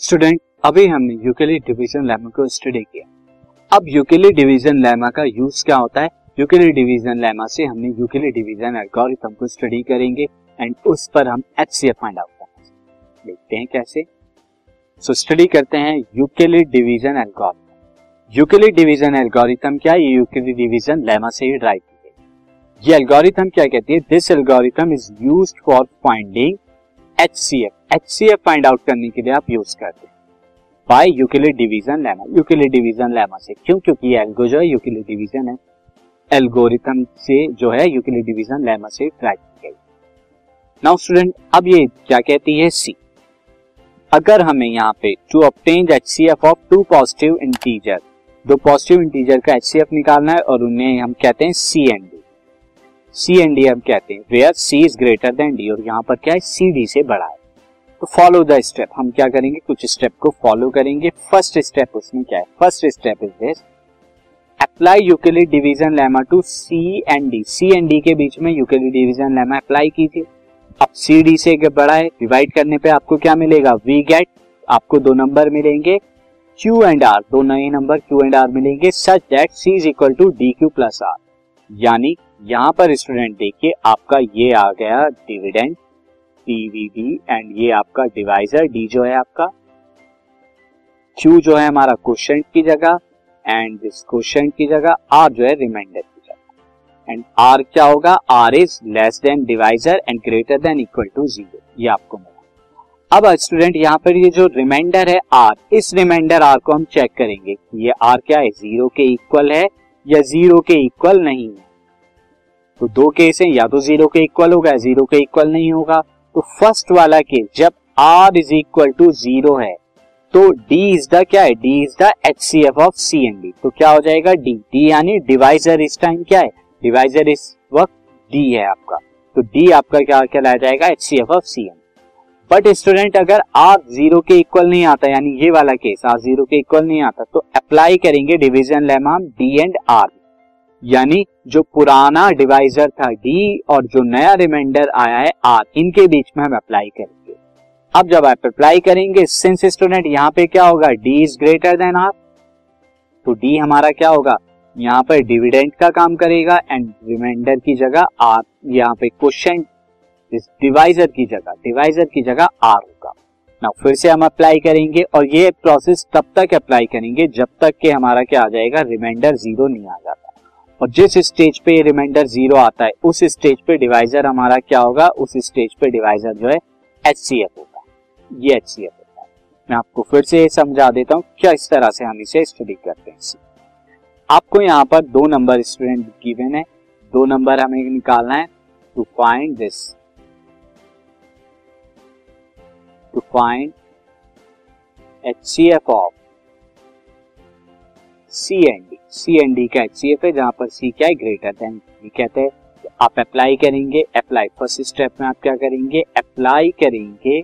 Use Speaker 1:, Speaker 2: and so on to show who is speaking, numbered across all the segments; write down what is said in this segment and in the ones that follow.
Speaker 1: Student अभी हमने Euclid division lemma को स्टडी किया। अब यूक्लिड डिवीज़न लेमा का यूज़ क्या होता है? यूक्लिड डिवीज़न लेमा से हमने यूक्लिड डिवीज़न एल्गोरिथम को स्टडी करेंगे एंड उस पर हम एचसीएफ फाइंड आउट करेंगे देखते हैं कैसे। सो so, स्टडी करते हैं Euclid division algorithm. Euclid division algorithm क्या है? ये यूक्लिड डिवीज़न लेमा से ही ड्राइव की गई ये एल्गोरिथम क्या कहती है? This algorithm is used for finding H C F H C F find out करने के लिए आप यूज़ करते हैं by Euclid division lemma Euclid division lemma से क्यों? क्योंकि एल्गो जो है यूक्लिड डिवीज़न है। एल्गोरिथम से जो है यूक्लिड डिवीज़न लेमा से ट्रैक की गई। नाउ स्टूडेंट अब ये क्या कहती है? सी अगर हमें यहाँ पे to obtain H C F of two positive integer दो पॉजिटिव इंटीजर का एच सी एफ़ निकालना है और उन्हें हम कहते हैं C and D C and D हम कहते हैं where C is greater than D और यहाँ पर क्या है? सी डी से बड़ा है। तो फॉलो द स्टेप हम क्या करेंगे? कुछ स्टेप को फॉलो करेंगे. फ़र्स्ट स्टेप उसमें क्या है? First step is this apply Euclid division lemma to C and D C and D के बीच में यूक्लिड डिवीज़न लेमा अप्लाई कीजिए. अब सी डी से बड़ा है डिवाइड करने पे आपको क्या मिलेगा? वी गेट आपको दो नंबर मिलेंगे. क्यू एंड आर दो नए नंबर क्यू एंड आर मिलेंगे such that C is equal to D Q plus R यानी यहाँ पर स्टूडेंट देखिए, आपका ये आ गया डिविडेंड टीवीडी एंड ये आपका डिवाइजर डी जो है आपका क्यू जो है हमारा क्वेश्चन की जगह एंड दिस क्वेश्चन की जगह आर जो है रिमाइंडर की जगह। एंड आर क्या होगा? R is less than divisor and greater than equal to zero ये आपको मिला। अब स्टूडेंट यहाँ पर ये जो रिमाइंडर है आर इस रिमाइंडर आर को हम चेक करेंगे ये आर क्या है? ज़ीरो के इक्वल है या ज़ीरो के इक्वल नहीं है? तो दो केस है, या तो ज़ीरो के इक्वल होगा ज़ीरो के इक्वल नहीं होगा। तो फ़र्स्ट वाला केस जब R is equal to zero है तो डी इज़ द क्या है? D is the H C F of C and D तो क्या हो जाएगा? डी डी यानी डिवाइजर इस टाइम क्या है? डिवाइजर इस वक्त डी है आपका। तो डी आपका क्या कहलाया जाएगा? H C F of C and but student अगर आर ज़ीरो के इक्वल नहीं आता, यानी ये वाला केस आर ज़ीरो के इक्वल नहीं आता तो अप्लाई करेंगे division lemma D and R यानी जो पुराना डिवाइजर था डी और जो नया रिमाइंडर आया है आर इनके बीच में हम अप्लाई करेंगे। अब जब आप अप्लाई करेंगे सिंस स्टूडेंट यहाँ पे क्या होगा? D is greater than R तो डी हमारा क्या होगा? यहाँ पर डिविडेंड का काम करेगा एंड रिमाइंडर की जगह आर यहाँ पे क्वेश्चन डिवाइजर की जगह डिवाइजर की जगह आर होगा। ना फिर से हम अप्लाई करेंगे और ये प्रोसेस तब तक अप्लाई करेंगे जब तक कि हमारा क्या आ जाएगा? रिमाइंडर ज़ीरो नहीं आ जाता। और जिस स्टेज पे रिमाइंडर ज़ीरो आता है, उस स्टेज पे डिवाइजर हमारा क्या होगा? उस स्टेज पे डिवाइजर जो है एच सी एफ़ होगा। ये एच सी एफ़ होता है। मैं आपको फिर से समझा देता हूँ, क्या इस तरह से हम इसे स्टडी करते हैं। आपको यहाँ पर दो नंबर स्टूडेंट गिवन है। दो नंबर हमें निकालना है। To find this to find H C F of C and D C and D का एच है जहाँ पर सी क्या है? ग्रेटर देन डी कहते हैं, आप अप्लाई करेंगे अप्लाई फ़र्स्ट स्टेप में आप क्या करेंगे? अप्लाई करेंगे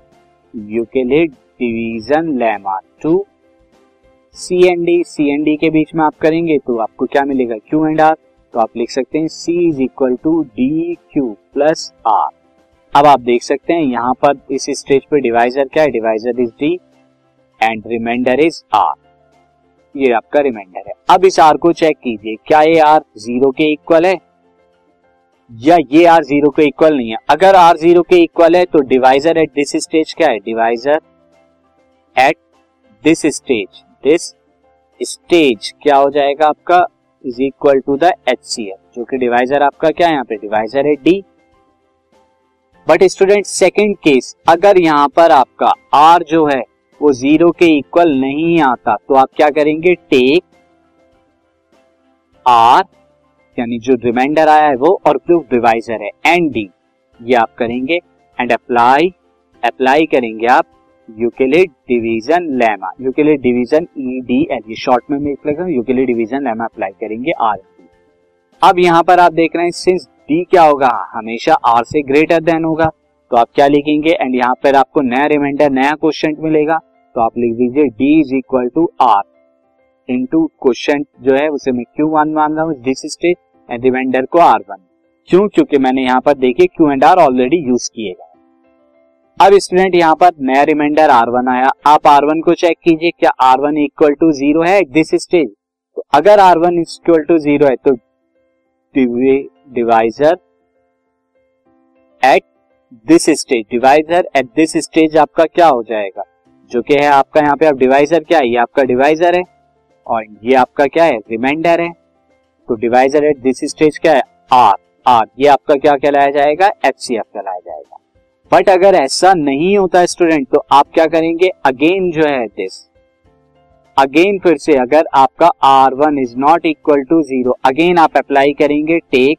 Speaker 1: Euclid division lemma to C and D C and D के बीच में आप करेंगे तो आपको क्या मिलेगा? क्यू एंड आर तो आप लिख सकते हैं C is equal to D Q plus R अब आप देख सकते हैं, यहाँ पर इस स्टेज पर डिवाइजर क्या है? Divisor is D and remainder is R ये आपका रिमाइंडर है। अब इस आर को चेक कीजिए, क्या ये आर ज़ीरो के इक्वल है? या ये आर ज़ीरो के इक्वल नहीं है? अगर आर ज़ीरो के इक्वल है तो डिवाइजर एट दिस स्टेज क्या है? Divisor at this stage this stage क्या हो जाएगा आपका? Is equal to the H C F जो कि डिवाइजर आपका क्या है? यहाँ पे डिवाइजर है D but student second case अगर यहाँ पर आपका आर जो है वो ज़ीरो के इक्वल नहीं आता। तो आप क्या करेंगे? टेक आर, यानी जो रिमाइंडर आया है वो, और प्रूफ डिवाइजर है एंड डी। ये आप करेंगे, एंड अप्लाई अप्लाई करेंगे आप Euclid division lemma. Euclid division E D L ये शॉर्ट में मैं लिख यूकेलिड डिवीज़न लेमा अप्लाई करेंगे आर। अब यहाँ पर आप देख रहे हैं सिंस डी क्या होगा? हमेशा आर से ग्रेटर देन होगा। तो आप क्या लिखेंगे? एंड यहाँ पर आपको नया रिमाइंडर नया क्वेश्चन मिलेगा। तो आप लिख दीजिए D is equal to R into question जो है, उसे मैं क्यू वन मान रहा हूँ दिस स्टेज एंड रिमाइंडर को आर वन क्यों? क्योंकि मैंने यहाँ पर देखिए Q and R already use किए गए अब स्टूडेंट यहाँ पर नया रिमाइंडर आर वन आया। आप आर वन को चेक कीजिए, क्या R one equal to zero है दिस स्टेज तो अगर R one equal to zero है तो divisor at this stage divisor at this stage आपका क्या हो जाएगा? जो कि है आपका यहाँ पे आप डिवाइजर क्या है? ये आपका डिवाइजर है और ये आपका क्या है? रिमाइंडर है। तो डिवाइजर एट दिस स्टेज क्या है? आर आर ये आपका क्या कहलाया जाएगा? एच सी एफ़ कहलाया जाएगा। बट अगर ऐसा नहीं होता स्टूडेंट तो आप क्या करेंगे? अगेन जो है दिस अगेन फिर से अगर आपका R one is not equal to zero again आप अप्लाई करेंगे टेक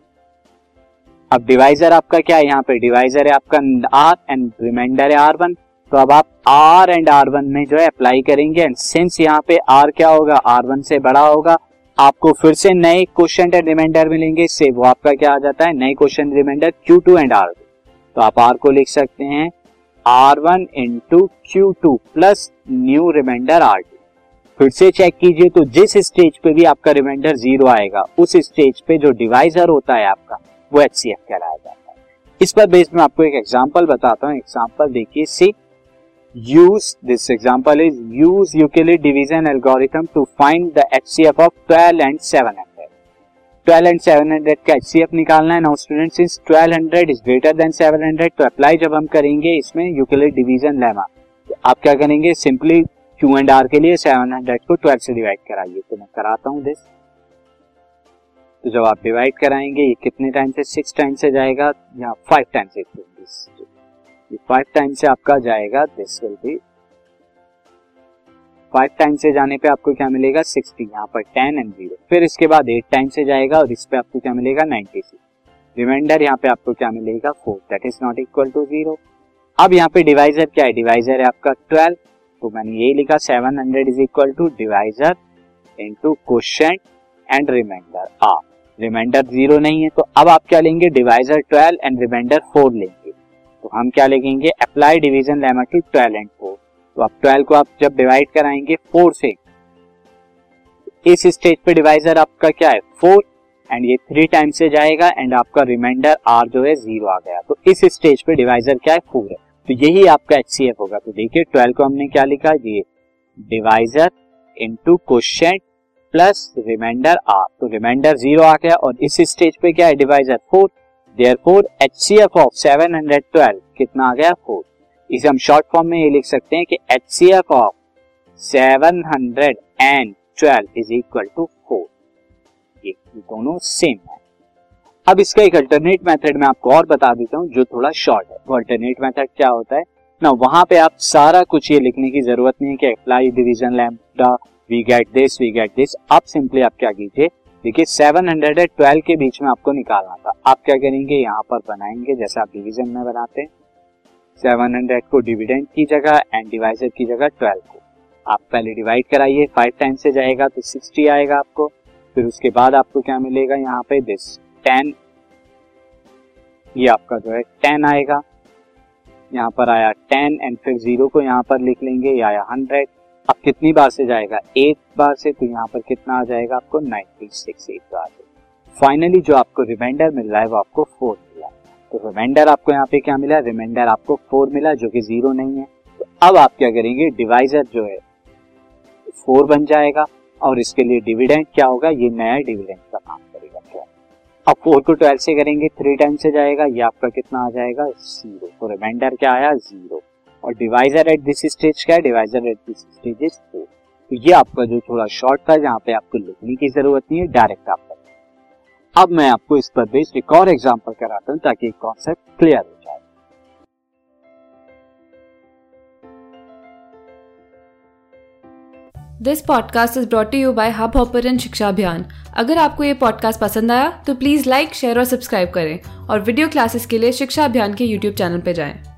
Speaker 1: अब डिवाइजर आपका क्या है यहाँ पे? डिवाइजर है आपका आर एंड रिमाइंडर है आर वन तो अब आप आर एंड आर वन में जो है अप्लाई करेंगे एंड सिंस यहाँ पे आर क्या होगा? आर वन से बड़ा होगा। आपको फिर से नए क्वेश्चन एंड रिमाइंडर मिलेंगे। इससे वो आपका क्या आ जाता है? नए question remainder Q two and R तो आप आर को लिख सकते हैं। R one into Q two plus new remainder R two फिर से चेक कीजिए तो जिस स्टेज पे भी आपका रिमाइंडर ज़ीरो आएगा, उस स्टेज पे जो डिवाइजर होता है आपका वो एच सी एफ़ कहलाया जाता है। इस पर बेस में आपको एक एग्ज़ाम्पल बताता हूँ। एग्ज़ाम्पल देखिए C use, this example is use Euclid division algorithm to find the HCF of 12 and 700 12 and 700 का HCF निकालना है now student since 1200 is greater than 700 तो अप्लाई जब हम करेंगे इसमें यूक्लिड डिवीज़न लेमा तो आप क्या करेंगे? सिंपली Q एंड R के लिए 700 को 12 से डिवाइड कराइए। तो मैं कराता हूँ दिस तो जब आप डिवाइड कराएँगे, ये कितने टाइम से? सिक्स टाइम से जाएगा, या फाइव टाइम से? ये फाइव टाइम से आपका जाएगा this will be five time से जाने पे आपको क्या मिलेगा? सिक्सटी यहाँ पर टेन एंड ज़ीरो फिर इसके बाद एट टाइम से जाएगा, और इस पे आपको क्या मिलेगा? नाइनटी सिक्स रिमाइंडर यहाँ पे आपको क्या मिलेगा? Four that is not equal to zero अब यहाँ पे डिवाइजर क्या है? डिवाइजर है आपका ट्वेल्व तो मैंने यही लिखा seven hundred is equal to divisor into question and remainder uh remainder zero नहीं है तो अब आप क्या लेंगे? Divisor twelve and remainder four लेंगे। तो हम क्या लिखेंगे? Apply division lemma to twelve and four तो आप ट्वेल्व को आप जब डिवाइड कराएँगे फोर से, इस स्टेज पे डिवाइजर आपका क्या है? फोर एंड ये थ्री टाइम से जाएगा एंड आपका रिमाइंडर आर जो है ज़ीरो आ गया। तो इस स्टेज पे डिवाइजर क्या है? फोर है। तो यही आपका एचसीएफ होगा। तो देखिए ट्वेल्व को हमने क्या लिखा? ये divisor into question plus remainder R तो रिमाइंडर ज़ीरो आ गया और इस स्टेज पे क्या है? Divisor four therefore HCF of 712 कितना आ गया? फोर इसे हम शॉर्ट फॉर्म में ये लिख सकते हैं कि HCF of 712 is equal to four ये दोनों सेम है। अब इसका एक अल्टरनेट मेथड मैं आपको और बता देता हूँ, जो थोड़ा शॉर्ट है। वो अल्टरनेट मेथड क्या होता है? ना वहाँ पे आप सारा कुछ ये लिखने की ज़रूरत नहीं है कि apply division lemma we get this we get this आप सिंपली आप क्या कीजिए? देखिए सेवन हंड्रेड एंड ट्वेल्व के बीच में आपको निकालना था। आप क्या करेंगे? यहाँ पर बनाएँगे, जैसे आप डिवीज़न में बनाते हैं। 700 को डिविडेंड की जगह एंड डिवाइजर की जगह 12 को। आप पहले डिवाइड कराइए फाइव टाइम से जाएगा तो 60 आएगा आपको। फिर उसके बाद आपको क्या मिलेगा यहाँ पे? दिस टेन ये आपका जो है टेन आएगा। यहाँ पर आया टेन एंड फिर ज़ीरो को यहाँ पर लिख लेंगे, ये आया 100 अब कितनी बार से जाएगा? एक बार से तो यहाँ पर कितना आ जाएगा आपको? नाइनटी सिक्स एक बार फाइनली जो आपको रिमाइंडर मिल रहा है, वो आपको फोर मिला। तो रिमाइंडर आपको यहाँ पे क्या मिला? रिमाइंडर आपको फोर मिला, जो कि ज़ीरो नहीं है। तो अब आप क्या करेंगे? डिवाइजर जो है फोर बन जाएगा। और इसके लिए डिविडेंड क्या होगा? ये नया डिविडेंड का काम करेगा। क्या अब फोर को ट्वेल्व से करेंगे थ्री टाइम से जाएगा। ये आपका कितना आ जाएगा? ज़ीरो तो रिमाइंडर क्या आया? ज़ीरो और डिवाइजर एट दिस स्टेज क्या है? Divisor at this stage is four तो ये आपका जो थोड़ा शॉर्ट था, जहाँ पे आपको लिखने की ज़रूरत नहीं है डायरेक्ट आप अब मैं आपको इस पर बेस्ड एक और एग्ज़ाम्पल कराता हूँ, ताकि कॉन्सेप्ट क्लियर हो जाए।
Speaker 2: This podcast is brought you by Hubhopper शिक्षा अभियान अगर आपको ये पॉडकास्ट पसंद आया तो प्लीज़ लाइक शेयर और सब्सक्राइब करें। और वीडियो क्लासेस के लिए शिक्षा अभियान के यूट्यूब चैनल पर जाएँ।